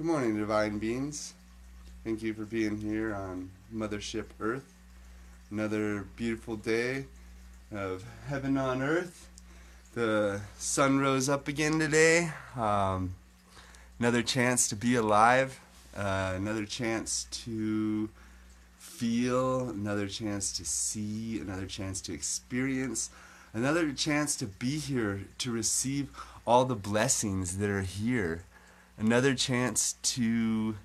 Good morning, Divine Beings. Thank you for being here on Mothership Earth. Another beautiful day of heaven on earth. The sun rose up again today. Um, another chance to be alive. Uh, another chance to feel. Another chance to see. Another chance to experience. Another chance to be here to receive all the blessings that are here another chance to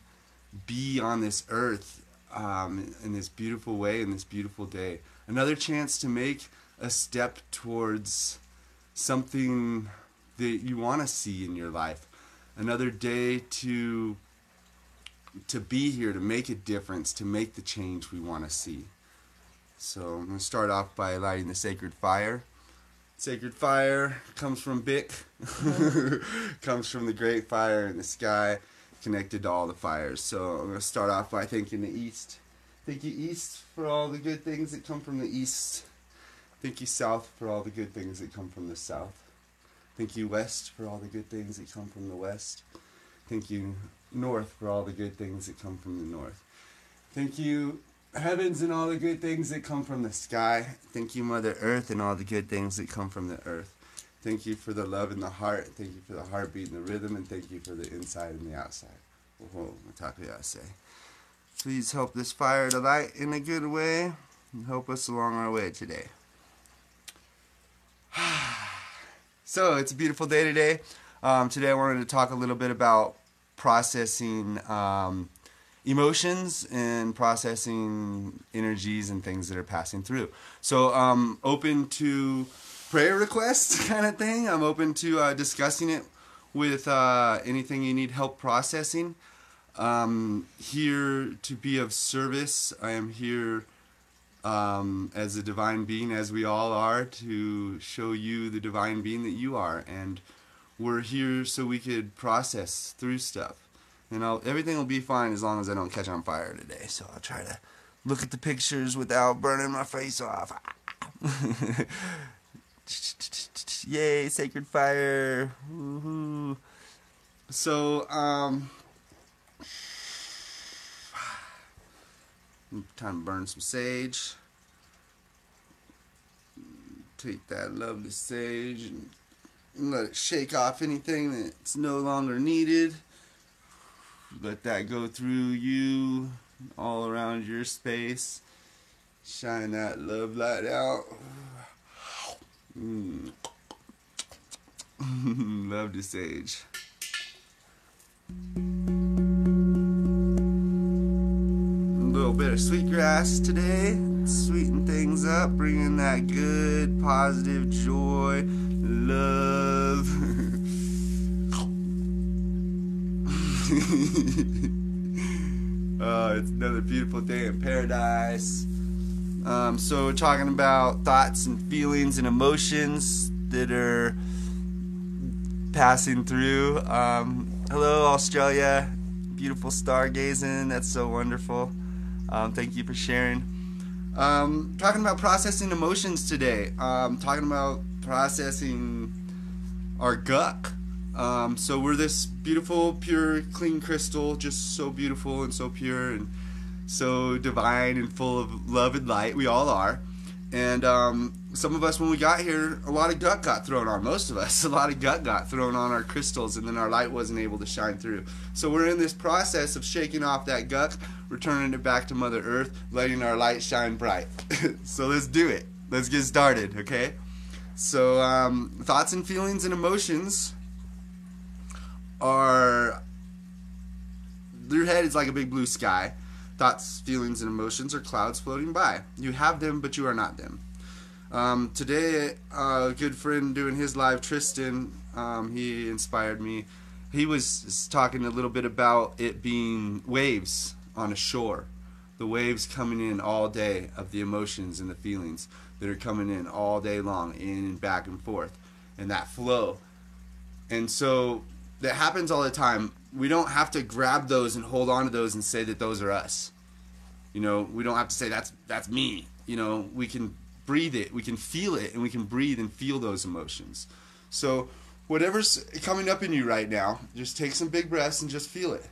be on this earth um, in this beautiful way, in this beautiful day. Another chance to make a step towards something that you want to see in your life. Another day to to be here to make a difference, to make the change we want to see. So I'm going to start off by lighting the sacred fire. Sacred fire comes from Bic, uh-huh. comes from the great fire in the sky, connected to all the fires. So I'm going to start off by thanking the East. Thank you, East, for all the good things that come from the East. Thank you, South, for all the good things that come from the South. Thank you, West, for all the good things that come from the West. Thank you, North, for all the good things that come from the North. Thank you, heavens and all the good things that come from the sky. Thank you, Mother Earth, and all the good things that come from the earth. Thank you for the love in the heart. Thank you for the heartbeat and the rhythm, and thank you for the inside and the outside. Say. Please help this fire to light in a good way and help us along our way today. so, it's a beautiful day today. Um, today, I wanted to talk a little bit about processing. Um, emotions and processing energies and things that are passing through. So I'm open to prayer requests kind of thing. I'm open to uh, discussing it with uh, anything you need help processing. Um, here to be of service. I am here um, as a divine being, as we all are, to show you the divine being that you are. And we're here so we could process through stuff you know, everything will be fine as long as I don't catch on fire today. So I'll try to look at the pictures without burning my face off. Yay, sacred fire. Woohoo. So, um, time to burn some sage. Take that lovely sage and let it shake off anything that's no longer needed let that go through you all around your space. Shine that love light out. Mm. love the sage. A little bit of sweetgrass today sweeten things up bringing that good positive joy love uh, it's another beautiful day in paradise. Um, so, we're talking about thoughts and feelings and emotions that are passing through. Um, hello, Australia. Beautiful stargazing. That's so wonderful. Um, thank you for sharing. Um, talking about processing emotions today. Um, talking about processing our gut. Um, so we're this beautiful, pure, clean crystal, just so beautiful and so pure and so divine and full of love and light. We all are. And um, some of us, when we got here, a lot of gut got thrown on. Most of us, a lot of gut got thrown on our crystals, and then our light wasn't able to shine through. So we're in this process of shaking off that gut, returning it back to Mother Earth, letting our light shine bright. so let's do it. Let's get started, okay? So um, thoughts and feelings and emotions are your head is like a big blue sky. Thoughts, feelings, and emotions are clouds floating by. You have them, but you are not them. Um, today, a good friend doing his live, Tristan, um, he inspired me. He was talking a little bit about it being waves on a shore. The waves coming in all day of the emotions and the feelings that are coming in all day long, in and back and forth, and that flow. And so that happens all the time. We don't have to grab those and hold on to those and say that those are us. You know, we don't have to say that's that's me. You know, we can breathe it, we can feel it, and we can breathe and feel those emotions. So, whatever's coming up in you right now, just take some big breaths and just feel it.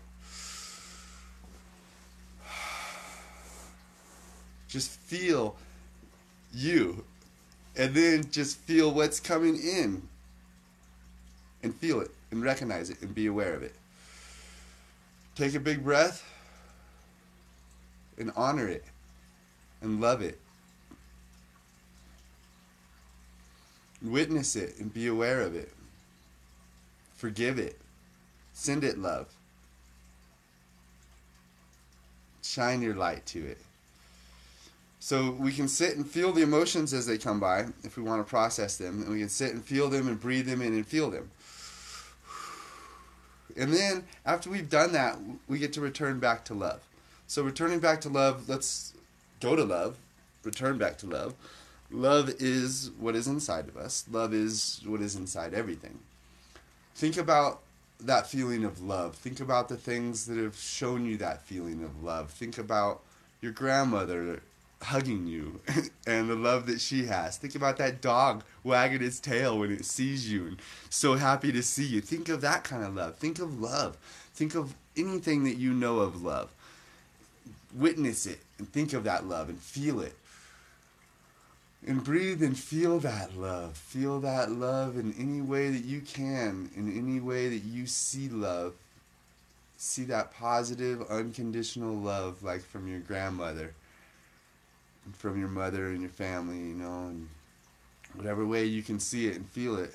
Just feel you, and then just feel what's coming in and feel it and recognize it and be aware of it. Take a big breath and honor it and love it. Witness it and be aware of it. Forgive it. Send it love. Shine your light to it. So we can sit and feel the emotions as they come by if we want to process them. And we can sit and feel them and breathe them in and feel them. And then after we've done that, we get to return back to love. So returning back to love, let's go to love, return back to love. Love is what is inside of us. Love is what is inside everything. Think about that feeling of love. Think about the things that have shown you that feeling of love. Think about your grandmother hugging you and the love that she has. Think about that dog wagging its tail when it sees you and so happy to see you. Think of that kind of love. Think of love. Think of anything that you know of love. Witness it and think of that love and feel it. And breathe and feel that love. Feel that love in any way that you can, in any way that you see love. See that positive, unconditional love, like from your grandmother from your mother and your family, you know, and whatever way you can see it and feel it,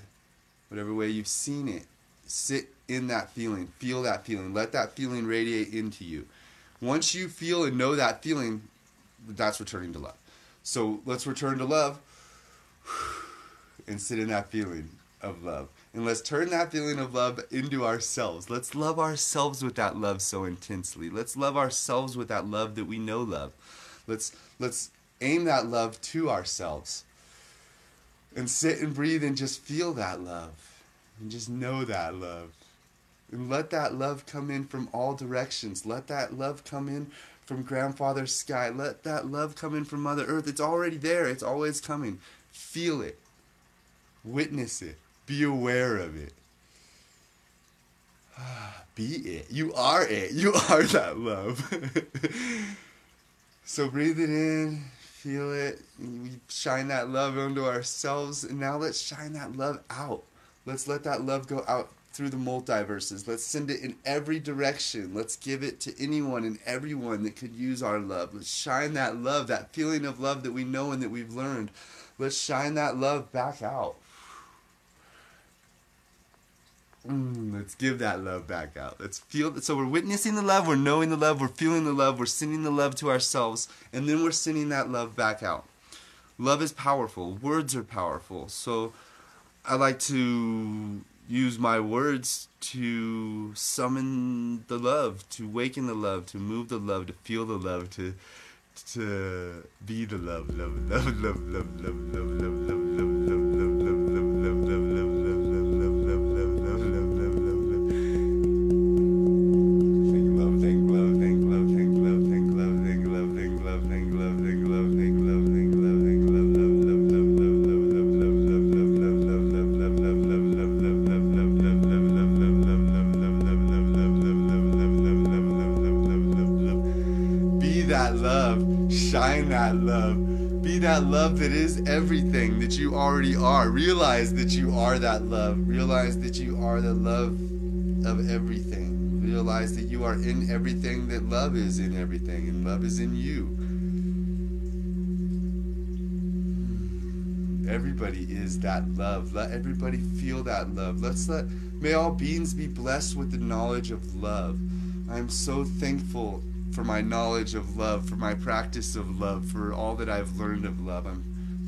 whatever way you've seen it, sit in that feeling, feel that feeling, let that feeling radiate into you. Once you feel and know that feeling, that's returning to love. So let's return to love and sit in that feeling of love. And let's turn that feeling of love into ourselves. Let's love ourselves with that love so intensely. Let's love ourselves with that love that we know love. Let's let's aim that love to ourselves and sit and breathe and just feel that love and just know that love and let that love come in from all directions. Let that love come in from grandfather sky. Let that love come in from mother earth. It's already there. It's always coming. Feel it. Witness it. Be aware of it. Be it. You are it. You are that love. So breathe it in feel it. We shine that love onto ourselves, and now let's shine that love out. Let's let that love go out through the multiverses. Let's send it in every direction. Let's give it to anyone and everyone that could use our love. Let's shine that love, that feeling of love that we know and that we've learned. Let's shine that love back out. Mm, let's give that love back out. Let's feel. So we're witnessing the love, we're knowing the love, we're feeling the love, we're sending the love to ourselves, and then we're sending that love back out. Love is powerful. Words are powerful. So I like to use my words to summon the love, to waken the love, to move the love, to feel the love, to to be the love, love, love, love, love, love, love, love, love. that everything that you already are. Realize that you are that love. Realize that you are the love of everything. Realize that you are in everything, that love is in everything, and love is in you. Everybody is that love. Let everybody feel that love. Let's let, may all beings be blessed with the knowledge of love. I'm so thankful for my knowledge of love, for my practice of love, for all that I've learned of love. I'm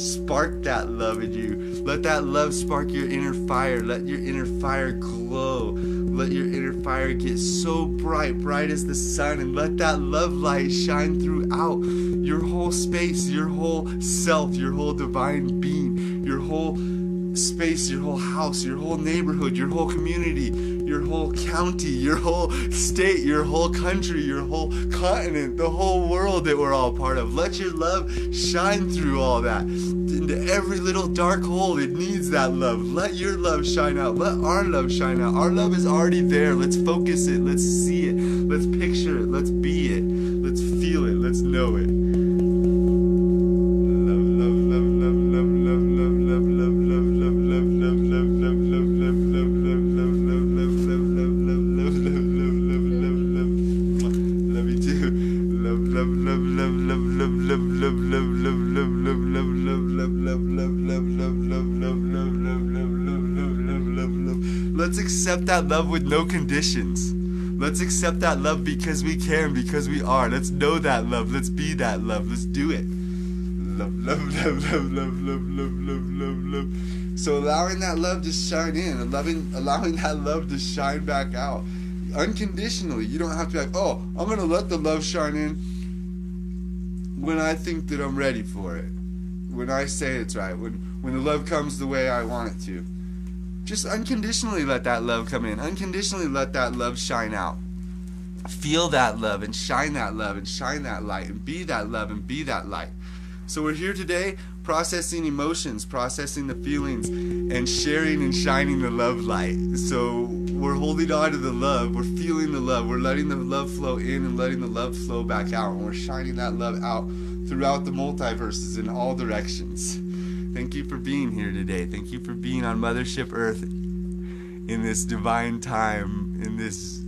Spark that love in you. Let that love spark your inner fire. Let your inner fire glow. Let your inner fire get so bright, bright as the sun, and let that love light shine throughout your whole space, your whole self, your whole divine being, your whole space, your whole house, your whole neighborhood, your whole community, your whole county, your whole state, your whole country, your whole continent, the whole world that we're all part of. Let your love shine through all that. Into every little dark hole, it needs that love. Let your love shine out. Let our love shine out. Our love is already there. Let's focus it. Let's see it. Let's picture it. Let's be it. That love with no conditions. Let's accept that love because we can, because we are. Let's know that love. Let's be that love. Let's do it. Love, love, love, love, love, love, love, love, love, love. So allowing that love to shine in, allowing, allowing that love to shine back out unconditionally. You don't have to be like, oh, I'm gonna let the love shine in when I think that I'm ready for it. When I say it's right. When when the love comes the way I want it to. Just unconditionally let that love come in. Unconditionally let that love shine out. Feel that love and shine that love and shine that light and be that love and be that light. So we're here today processing emotions, processing the feelings, and sharing and shining the love light. So we're holding on to the love, we're feeling the love, we're letting the love flow in and letting the love flow back out, and we're shining that love out throughout the multiverses in all directions. Thank you for being here today. Thank you for being on Mothership Earth in this divine time, in this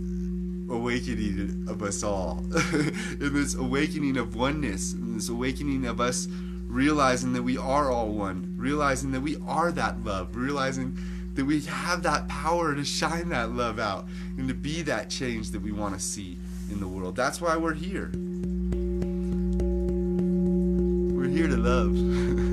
awakening of us all, in this awakening of oneness, in this awakening of us realizing that we are all one, realizing that we are that love, realizing that we have that power to shine that love out and to be that change that we want to see in the world. That's why we're here. We're here to love.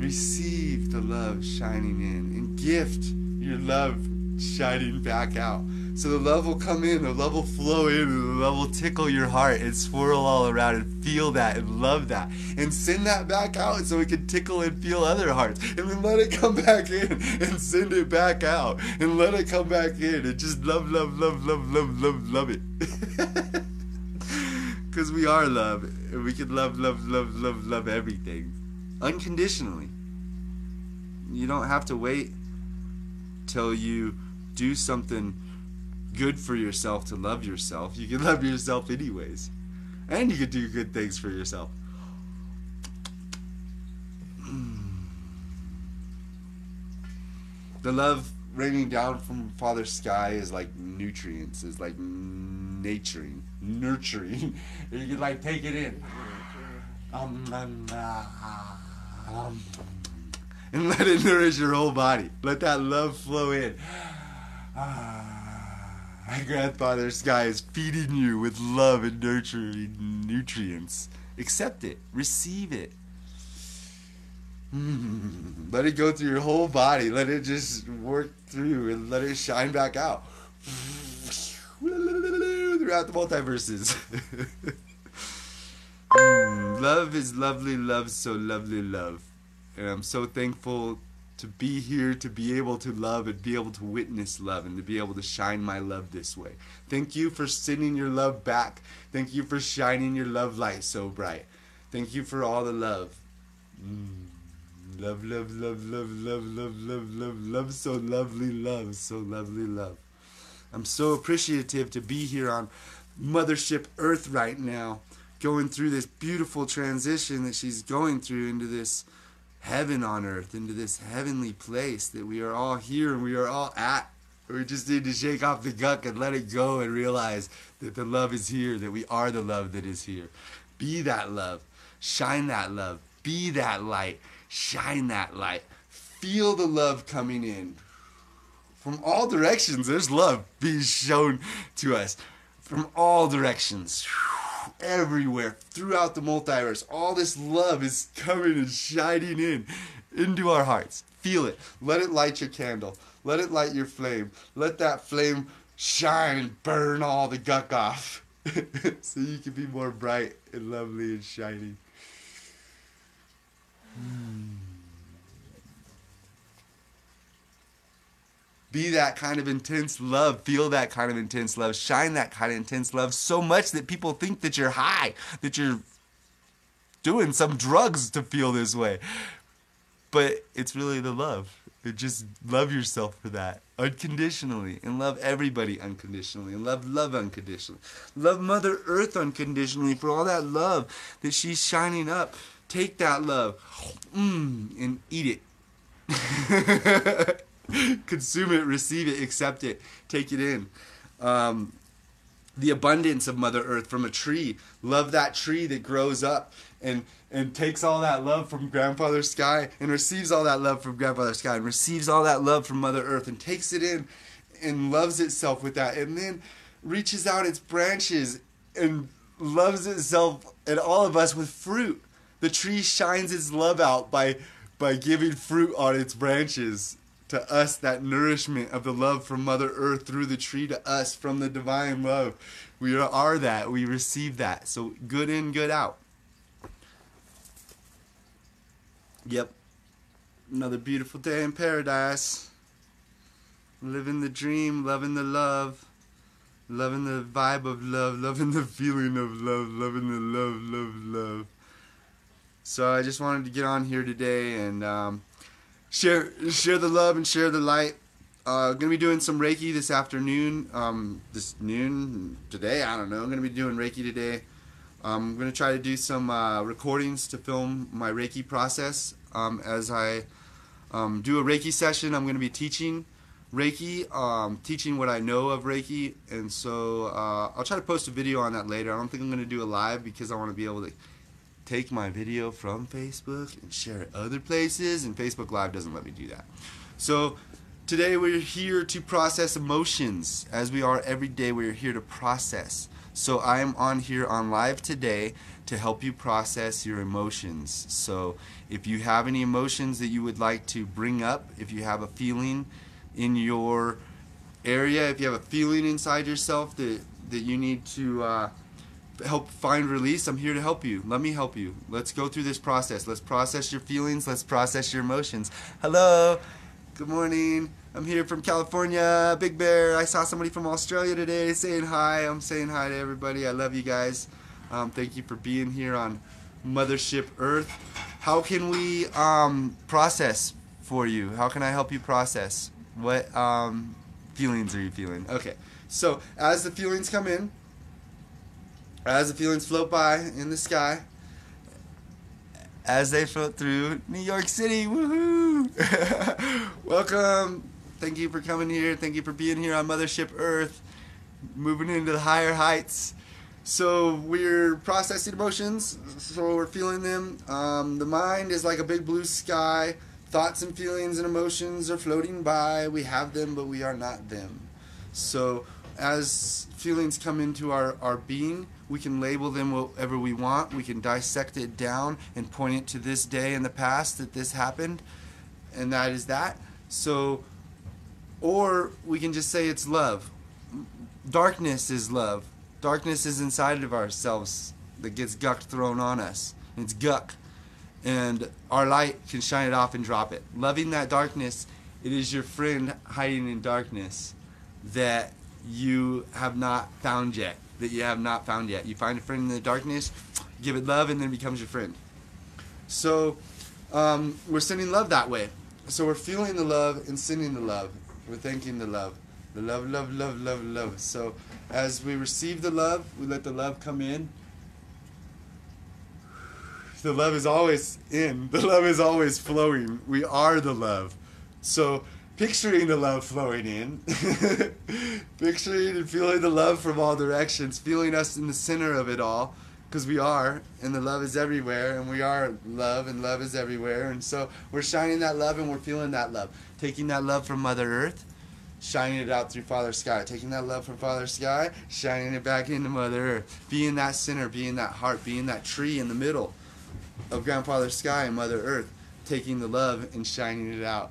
Receive the love shining in. And gift your love shining back out. So the love will come in, the love will flow in, and the love will tickle your heart and swirl all around and feel that and love that. And send that back out so it can tickle and feel other hearts. And then let it come back in and send it back out. And let it come back in and just love, love, love, love, love, love, love it. Because we are love. And we can love, love, love, love, love everything. Unconditionally. You don't have to wait till you do something good for yourself to love yourself. You can love yourself anyways. And you can do good things for yourself. The love raining down from Father Sky is like nutrients, is like naturing, nurturing. you can like take it in. Um, um, uh, um, and let it nourish your whole body. Let that love flow in. My grandfather Sky is feeding you with love and nurturing nutrients. Accept it. Receive it. Let it go through your whole body. Let it just work through and let it shine back out. Throughout the multiverses. mm. Love is lovely, love so lovely, love. And I'm so thankful to be here, to be able to love and be able to witness love and to be able to shine my love this way. Thank you for sending your love back. Thank you for shining your love light so bright. Thank you for all the love. Mm. Love, love, love, love, love, love, love, love, love, so lovely love, so lovely love. I'm so appreciative to be here on Mothership Earth right now going through this beautiful transition that she's going through into this heaven on earth, into this heavenly place that we are all here and we are all at. We just need to shake off the guck and let it go and realize that the love is here, that we are the love that is here. Be that love. Shine that love. Be that light. Shine that light. Feel the love coming in. From all directions, there's love being shown to us. From all directions everywhere throughout the multiverse. All this love is coming and shining in into our hearts. Feel it. Let it light your candle. Let it light your flame. Let that flame shine and burn all the guck off so you can be more bright and lovely and shiny. Hmm. Be that kind of intense love. Feel that kind of intense love. Shine that kind of intense love so much that people think that you're high, that you're doing some drugs to feel this way. But it's really the love. Just love yourself for that unconditionally and love everybody unconditionally and love love unconditionally. Love Mother Earth unconditionally for all that love that she's shining up. Take that love mm, and eat it. Consume it, receive it, accept it, take it in. Um, the abundance of Mother Earth from a tree. Love that tree that grows up and and takes all that love from Grandfather Sky and receives all that love from Grandfather Sky and receives all that love from Mother Earth and takes it in and loves itself with that and then reaches out its branches and loves itself and all of us with fruit. The tree shines its love out by by giving fruit on its branches to us that nourishment of the love from Mother Earth through the tree to us from the divine love. We are that. We receive that. So good in, good out. Yep. Another beautiful day in paradise. Living the dream, loving the love, loving the vibe of love, loving the feeling of love, loving the love, love, love. So I just wanted to get on here today and um, share share the love and share the light. Uh, gonna be doing some Reiki this afternoon. Um, this noon today, I don't know. I'm gonna be doing Reiki today. Um, I'm gonna try to do some uh, recordings to film my Reiki process um, as I um, do a Reiki session. I'm gonna be teaching Reiki, um, teaching what I know of Reiki, and so uh, I'll try to post a video on that later. I don't think I'm gonna do a live because I want to be able to take my video from Facebook and share it other places, and Facebook Live doesn't let me do that. So today we're here to process emotions, as we are every day. We're here to process. So I am on here on live today to help you process your emotions. So if you have any emotions that you would like to bring up, if you have a feeling in your area, if you have a feeling inside yourself that that you need to uh, help find release, I'm here to help you. Let me help you. Let's go through this process. Let's process your feelings. Let's process your emotions. Hello. Good morning. I'm here from California, Big Bear. I saw somebody from Australia today saying hi. I'm saying hi to everybody. I love you guys. Um, thank you for being here on Mothership Earth. How can we um, process for you? How can I help you process? What um, feelings are you feeling? Okay, so as the feelings come in, as the feelings float by in the sky, as they float through New York City, woohoo! Welcome. Thank you for coming here. Thank you for being here on Mothership Earth, moving into the higher heights. So we're processing emotions, so we're feeling them. Um, the mind is like a big blue sky. Thoughts and feelings and emotions are floating by. We have them, but we are not them. So as feelings come into our, our being, we can label them whatever we want. We can dissect it down and point it to this day in the past that this happened, and that is that. So, or we can just say it's love. Darkness is love. Darkness is inside of ourselves that gets guck thrown on us. It's guck. And our light can shine it off and drop it. Loving that darkness, it is your friend hiding in darkness that you have not found yet. That you have not found yet. You find a friend in the darkness, give it love, and then it becomes your friend. So um, we're sending love that way. So we're feeling the love and sending the love. We're thanking the love. The love, love, love, love, love. So as we receive the love, we let the love come in. The love is always in. The love is always flowing. We are the love. So picturing the love flowing in, picturing and feeling the love from all directions, feeling us in the center of it all, because we are, and the love is everywhere, and we are love, and love is everywhere, and so we're shining that love and we're feeling that love, taking that love from Mother Earth, shining it out through Father Sky, taking that love from Father Sky, shining it back into Mother Earth, being that center, being that heart, being that tree in the middle of Grandfather Sky and Mother Earth, taking the love and shining it out.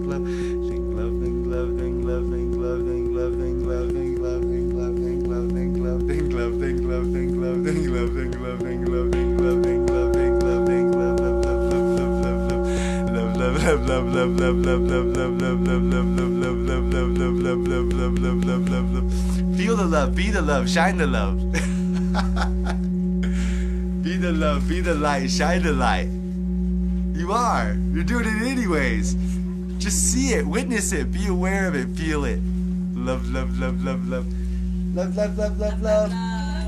Feel the love, be the love, shine the love. Be the love, be the light, shine the light. You are. You're doing it anyways. Just see it, witness it, be aware of it, feel it. Love, love, love, love, love. Love, love, love, love, love.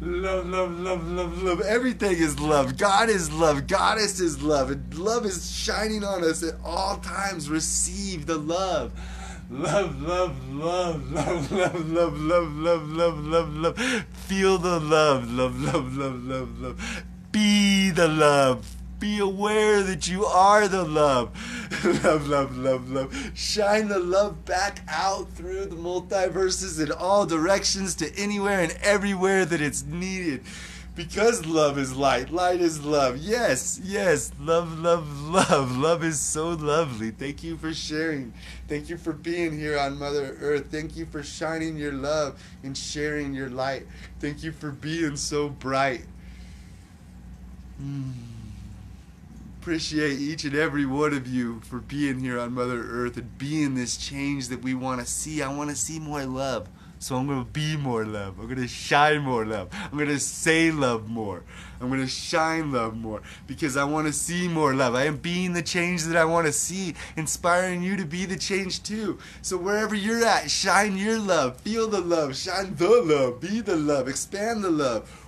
Love, love, love, love, love. Everything is love. God is love. Goddess is love. And love is shining on us at all times. Receive the love. Love, love, love, love, love, love, love, love, love, love, love. Feel the love. Love, love, love, love, love. Be the love. Be aware that you are the love. love, love, love, love. Shine the love back out through the multiverses in all directions to anywhere and everywhere that it's needed. Because love is light, light is love. Yes, yes, love, love, love. Love is so lovely. Thank you for sharing. Thank you for being here on Mother Earth. Thank you for shining your love and sharing your light. Thank you for being so bright. Mm. Appreciate each and every one of you for being here on Mother Earth and being this change that we want to see. I want to see more love. So I'm going to be more love. I'm going to shine more love. I'm going to say love more. I'm going to shine love more because I want to see more love. I am being the change that I want to see, inspiring you to be the change too. So wherever you're at, shine your love. Feel the love. Shine the love. Be the love. Expand the love.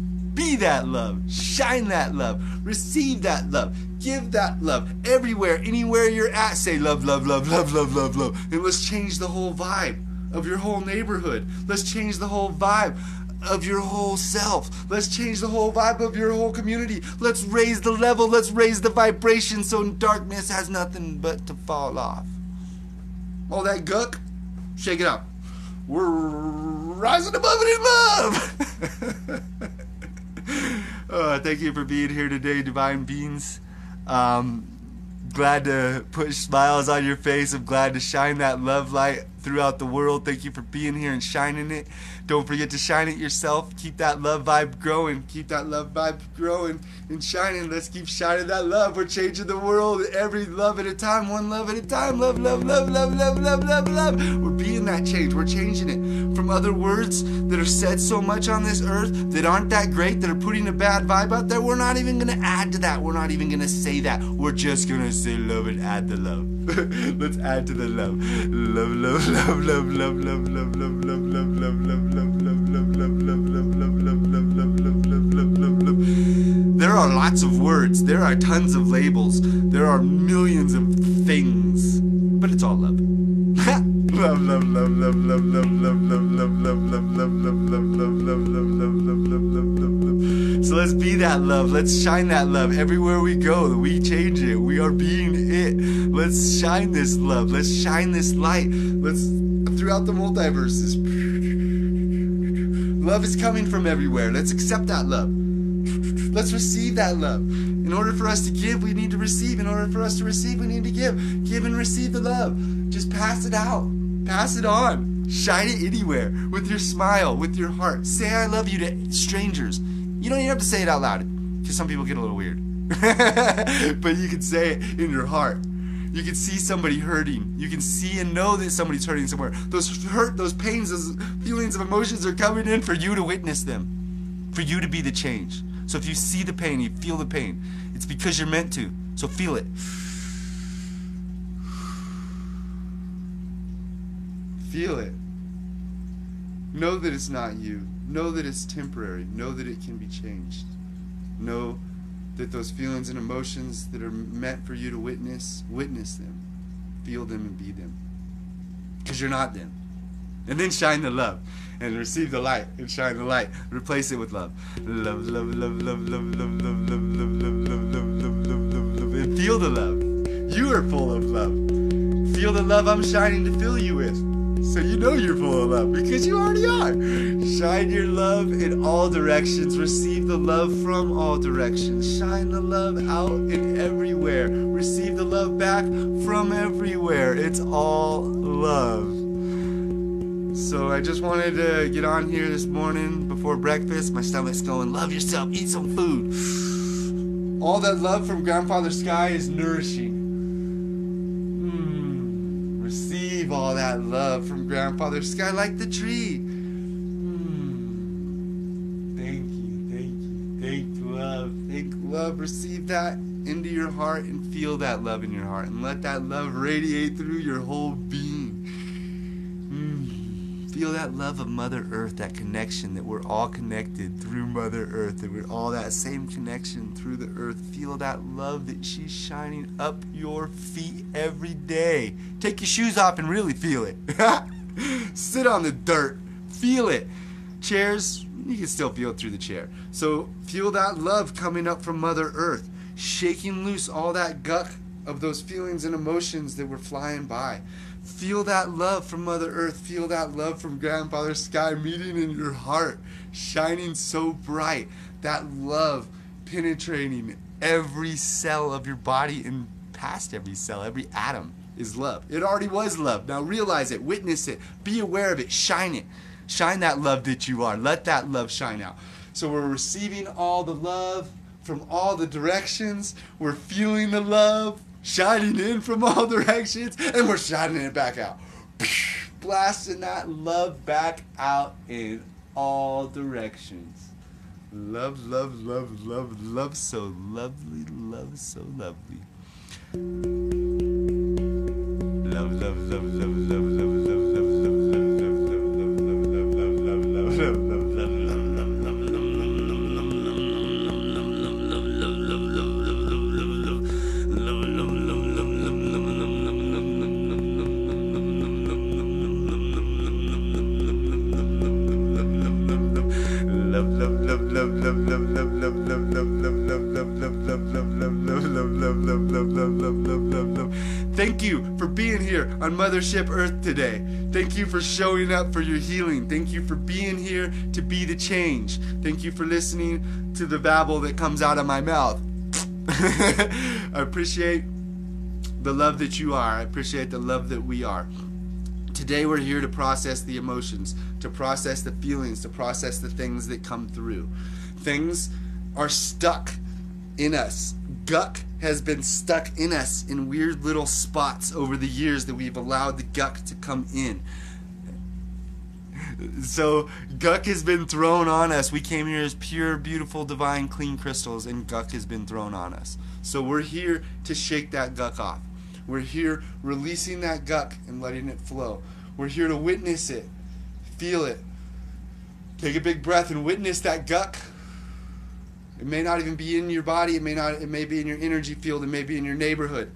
be that love. Shine that love. Receive that love. Give that love. Everywhere, anywhere you're at, say love, love, love, love, love, love, love. And let's change the whole vibe of your whole neighborhood. Let's change the whole vibe of your whole self. Let's change the whole vibe of your whole community. Let's raise the level. Let's raise the vibration so darkness has nothing but to fall off. All that guck, shake it up. We're rising above it in love. Uh, thank you for being here today, Divine Beings. Um, glad to put smiles on your face. I'm glad to shine that love light throughout the world. Thank you for being here and shining it. Don't forget to shine it yourself. Keep that love vibe growing. Keep that love vibe growing and shining. Let's keep shining that love. We're changing the world every love at a time, one love at a time. Love, love, love, love, love, love, love, love. We're being that change. We're changing it from other words that are said so much on this earth that aren't that great, that are putting a bad vibe out there. We're not even going to add to that. We're not even going to say that. We're just going to say love and add the love. Let's add to the love. Love, love, love, love, love, love, love, love, love, love, love, love, love. Love, love, love, love, love, love, love, love, love, love, love, love, love. There are lots of words. There are tons of labels. There are millions of things. But it's all love. love, love, love, love, love, love, love, love, love, love, love, let's be that love. Let's shine that love everywhere we go. We change it. We are being it. Let's shine this love. Let's shine this light. Let's throughout the multiverses. Love is coming from everywhere. Let's accept that love. Let's receive that love. In order for us to give, we need to receive. In order for us to receive, we need to give. Give and receive the love. Just pass it out. Pass it on. Shine it anywhere with your smile, with your heart. Say I love you to strangers. You don't even have to say it out loud because some people get a little weird. but you can say it in your heart. You can see somebody hurting. You can see and know that somebody's hurting somewhere. Those hurt, those pains, those feelings of emotions are coming in for you to witness them, for you to be the change. So if you see the pain, you feel the pain, it's because you're meant to. So feel it. Feel it. Know that it's not you. Know that it's temporary. Know that it can be changed. Know that those feelings and emotions that are meant for you to witness, witness them. Feel them and be them. Because you're not them. And then shine the love. And receive the light. And shine the light. Replace it with love. Love, love, love, love, love, love, love, love, love, love, love, love, love, love, love, love. And feel the love. You are full of love. Feel the love I'm shining to fill you with. So you know you're full of love because you already are. Shine your love in all directions. Receive the love from all directions. Shine the love out in everywhere. Receive the love back from everywhere. It's all love. So I just wanted to get on here this morning before breakfast. My stomach's going, love yourself, eat some food. All that love from Grandfather Sky is nourishing. Mm. Receive all that love from Grandfather Sky like the tree. Mm. Thank you, thank you, thank love, thank love. Receive that into your heart and feel that love in your heart and let that love radiate through your whole being. Mm. Feel that love of Mother Earth, that connection that we're all connected through Mother Earth, that we're all that same connection through the earth. Feel that love that she's shining up your feet every day. Take your shoes off and really feel it. Sit on the dirt, feel it. Chairs, you can still feel it through the chair. So feel that love coming up from Mother Earth, shaking loose all that guck of those feelings and emotions that were flying by. Feel that love from Mother Earth. Feel that love from Grandfather Sky meeting in your heart, shining so bright. That love penetrating every cell of your body and past every cell, every atom is love. It already was love. Now realize it, witness it, be aware of it, shine it. Shine that love that you are. Let that love shine out. So we're receiving all the love from all the directions. We're feeling the love shining in from all directions, and we're shining it back out. Blasting that love back out in all directions. Love, love, love, love, love so lovely, love so lovely. Love, love, love, love, love, love, Thank you for being here on Mothership Earth today. Thank you for showing up for your healing. Thank you for being here to be the change. Thank you for listening to the babble that comes out of my mouth. I appreciate the love that you are. I appreciate the love that we are Today we're here to process the emotions, to process the feelings, to process the things that come through. Things are stuck in us. Guck has been stuck in us in weird little spots over the years that we've allowed the guck to come in. So guck has been thrown on us. We came here as pure, beautiful, divine, clean crystals, and guck has been thrown on us. So we're here to shake that guck off. We're here releasing that guck and letting it flow. We're here to witness it, feel it. Take a big breath and witness that guck. It may not even be in your body. It may not. It may be in your energy field. It may be in your neighborhood.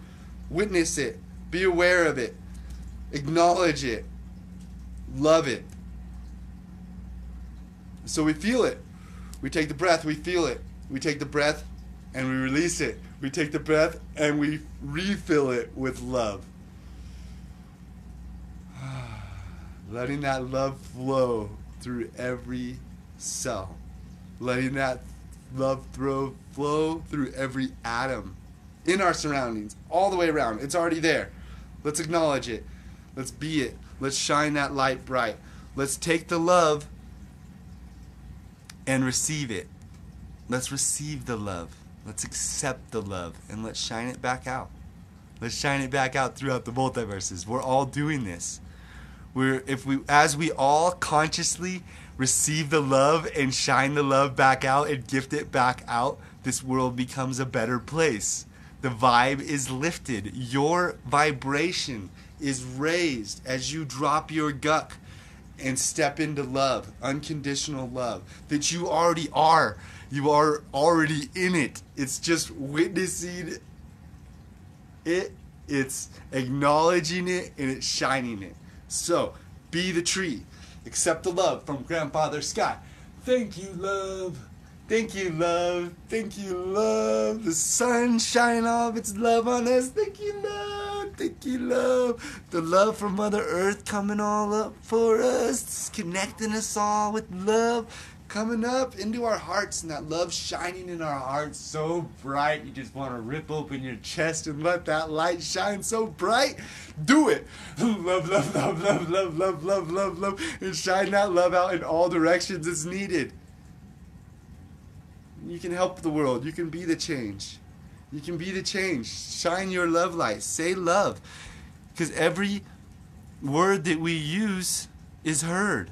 Witness it. Be aware of it. Acknowledge it. Love it. So we feel it. We take the breath, we feel it. We take the breath and we release it. We take the breath and we refill it with love. Letting that love flow through every cell. Letting that love throw, flow through every atom in our surroundings, all the way around. It's already there. Let's acknowledge it. Let's be it. Let's shine that light bright. Let's take the love and receive it. Let's receive the love. Let's accept the love and let's shine it back out. Let's shine it back out throughout the multiverses. We're all doing this. We're if we as we all consciously receive the love and shine the love back out and gift it back out, this world becomes a better place. The vibe is lifted. Your vibration is raised as you drop your guck and step into love, unconditional love that you already are. You are already in it. It's just witnessing it, it's acknowledging it, and it's shining it. So, be the tree. Accept the love from Grandfather Scott. Thank you, love. Thank you, love. Thank you, love. The sun off its love on us. Thank you, love. Thank you, love. The love from Mother Earth coming all up for us, connecting us all with love coming up into our hearts and that love shining in our hearts so bright you just want to rip open your chest and let that light shine so bright do it love love love love love love love love love and shine that love out in all directions it's needed you can help the world. You can be the change. You can be the change. Shine your love light. Say love. Because every word that we use is heard,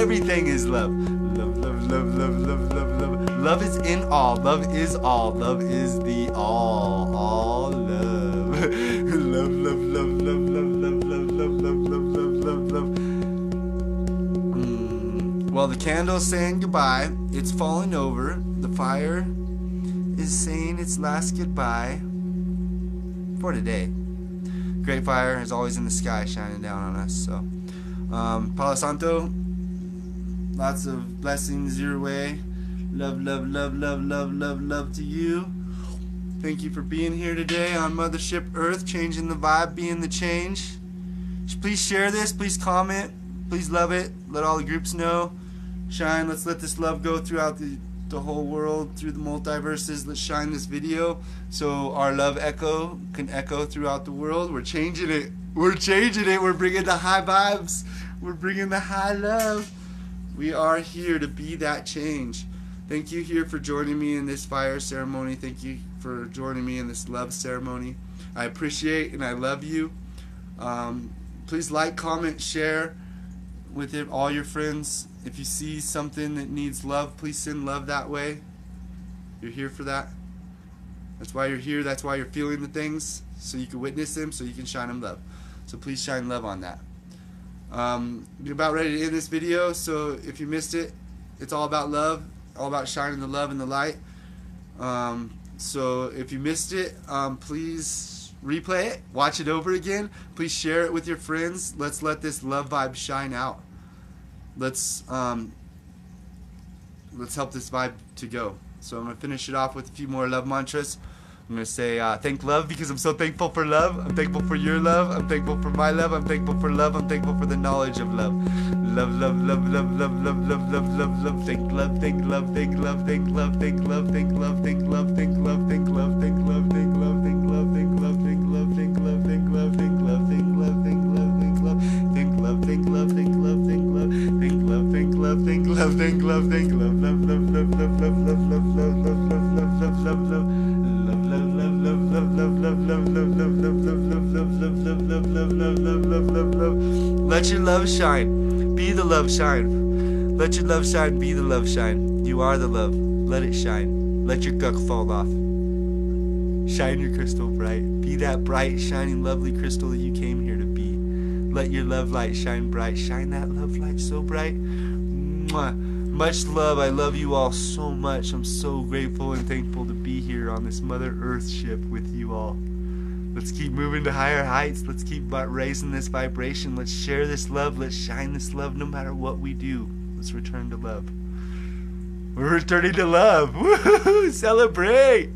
Everything is love. Love, love, love, love, love, love, love. Love is in all. Love is all. Love is the all. All love. Love, love, love, love, love, love, love, love, love, love, love, love, love. Well, the candle's saying goodbye. It's falling over. The fire is saying its last goodbye for today. Great fire is always in the sky shining down on us. So, um, Palo Santo, lots of blessings your way. Love, love, love, love, love, love, love to you. Thank you for being here today on Mothership Earth, changing the vibe, being the change. Please share this. Please comment. Please love it. Let all the groups know. Shine. Let's let this love go throughout the, the whole world, through the multiverses. Let's shine this video so our love echo can echo throughout the world. We're changing it. We're changing it. We're bringing the high vibes. We're bringing the high love. We are here to be that change. Thank you here for joining me in this fire ceremony. Thank you for joining me in this love ceremony. I appreciate and I love you. Um, please like, comment, share with it, all your friends. If you see something that needs love, please send love that way. You're here for that. That's why you're here. That's why you're feeling the things, so you can witness them, so you can shine them love. So please shine love on that. Um, you're about ready to end this video, so if you missed it, it's all about love, all about shining the love and the light. Um, so if you missed it, um, please replay it, watch it over again. Please share it with your friends. Let's let this love vibe shine out. Let's um, let's help this vibe to go. So I'm gonna finish it off with a few more love mantras. I'm gonna say uh, thank love because I'm so thankful for love. I'm thankful for your love. I'm thankful for my love. I'm thankful for love. I'm thankful for the knowledge of love. Love, love, love, love, love, love, love, love, love, love. Thank love, thank love, thank love, thank love, thank love, thank love, thank love, thank love, thank love, thank love, thank love, thank love, shine. Be the love shine. Let your love shine. Be the love shine. You are the love. Let it shine. Let your guck fall off. Shine your crystal bright. Be that bright, shining, lovely crystal that you came here to be. Let your love light shine bright. Shine that love light so bright. Mwah. Much love. I love you all so much. I'm so grateful and thankful to be here on this Mother Earth ship with you. Let's keep moving to higher heights. Let's keep raising this vibration. Let's share this love. Let's shine this love no matter what we do. Let's return to love. We're returning to love. Woohoo! Celebrate!